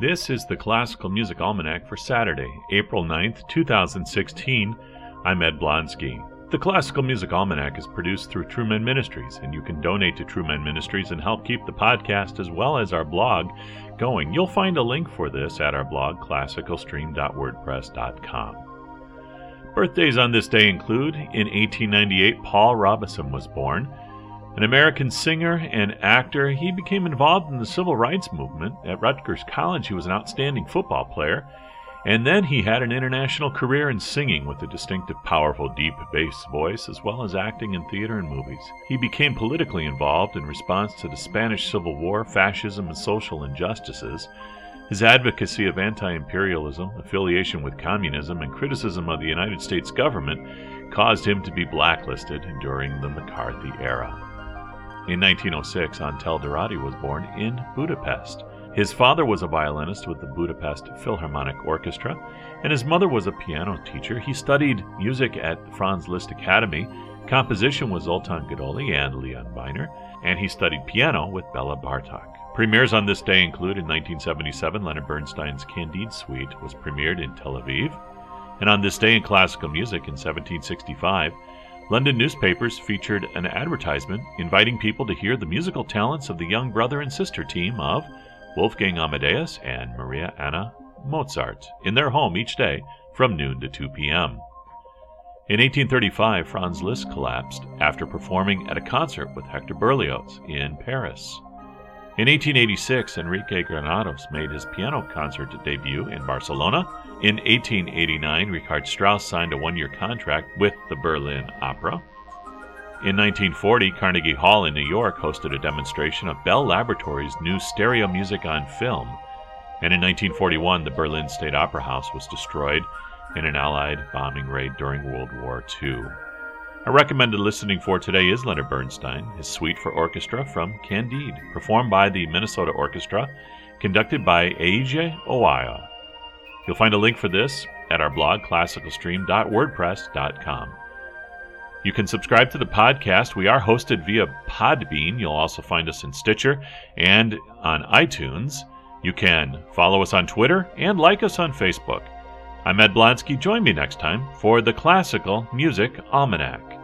This is the Classical Music Almanac for Saturday, April 9th, 2016. I'm Ed Blonsky. The Classical Music Almanac is produced through Truman Ministries, and you can donate to Truman Ministries and help keep the podcast as well as our blog going. You'll find a link for this at our blog, classicalstream.wordpress.com. Birthdays on this day include in 1898, Paul Robeson was born. An American singer and actor, he became involved in the civil rights movement. At Rutgers College, he was an outstanding football player. And then he had an international career in singing with a distinctive, powerful, deep bass voice, as well as acting in theater and movies. He became politically involved in response to the Spanish Civil War, fascism, and social injustices. His advocacy of anti imperialism, affiliation with communism, and criticism of the United States government caused him to be blacklisted during the McCarthy era. In 1906, Antal Dorati was born in Budapest. His father was a violinist with the Budapest Philharmonic Orchestra, and his mother was a piano teacher. He studied music at Franz Liszt Academy, composition with Zoltan Kodaly and Leon Weiner, and he studied piano with Bela Bartok. Premieres on this day include in 1977, Leonard Bernstein's Candide Suite was premiered in Tel Aviv, and on this day in classical music in 1765, London newspapers featured an advertisement inviting people to hear the musical talents of the young brother and sister team of Wolfgang Amadeus and Maria Anna Mozart in their home each day from noon to 2 p.m. In 1835, Franz Liszt collapsed after performing at a concert with Hector Berlioz in Paris. In 1886, Enrique Granados made his piano concert debut in Barcelona. In 1889, Richard Strauss signed a one year contract with the Berlin Opera. In 1940, Carnegie Hall in New York hosted a demonstration of Bell Laboratories' new stereo music on film. And in 1941, the Berlin State Opera House was destroyed in an Allied bombing raid during World War II. Our recommended listening for today is Leonard Bernstein, his suite for orchestra from Candide, performed by the Minnesota Orchestra, conducted by Eiji Oue. You'll find a link for this at our blog, classicalstream.wordpress.com. You can subscribe to the podcast. We are hosted via Podbean. You'll also find us in Stitcher and on iTunes. You can follow us on Twitter and like us on Facebook. I'm Ed Blonsky. Join me next time for the Classical Music Almanac.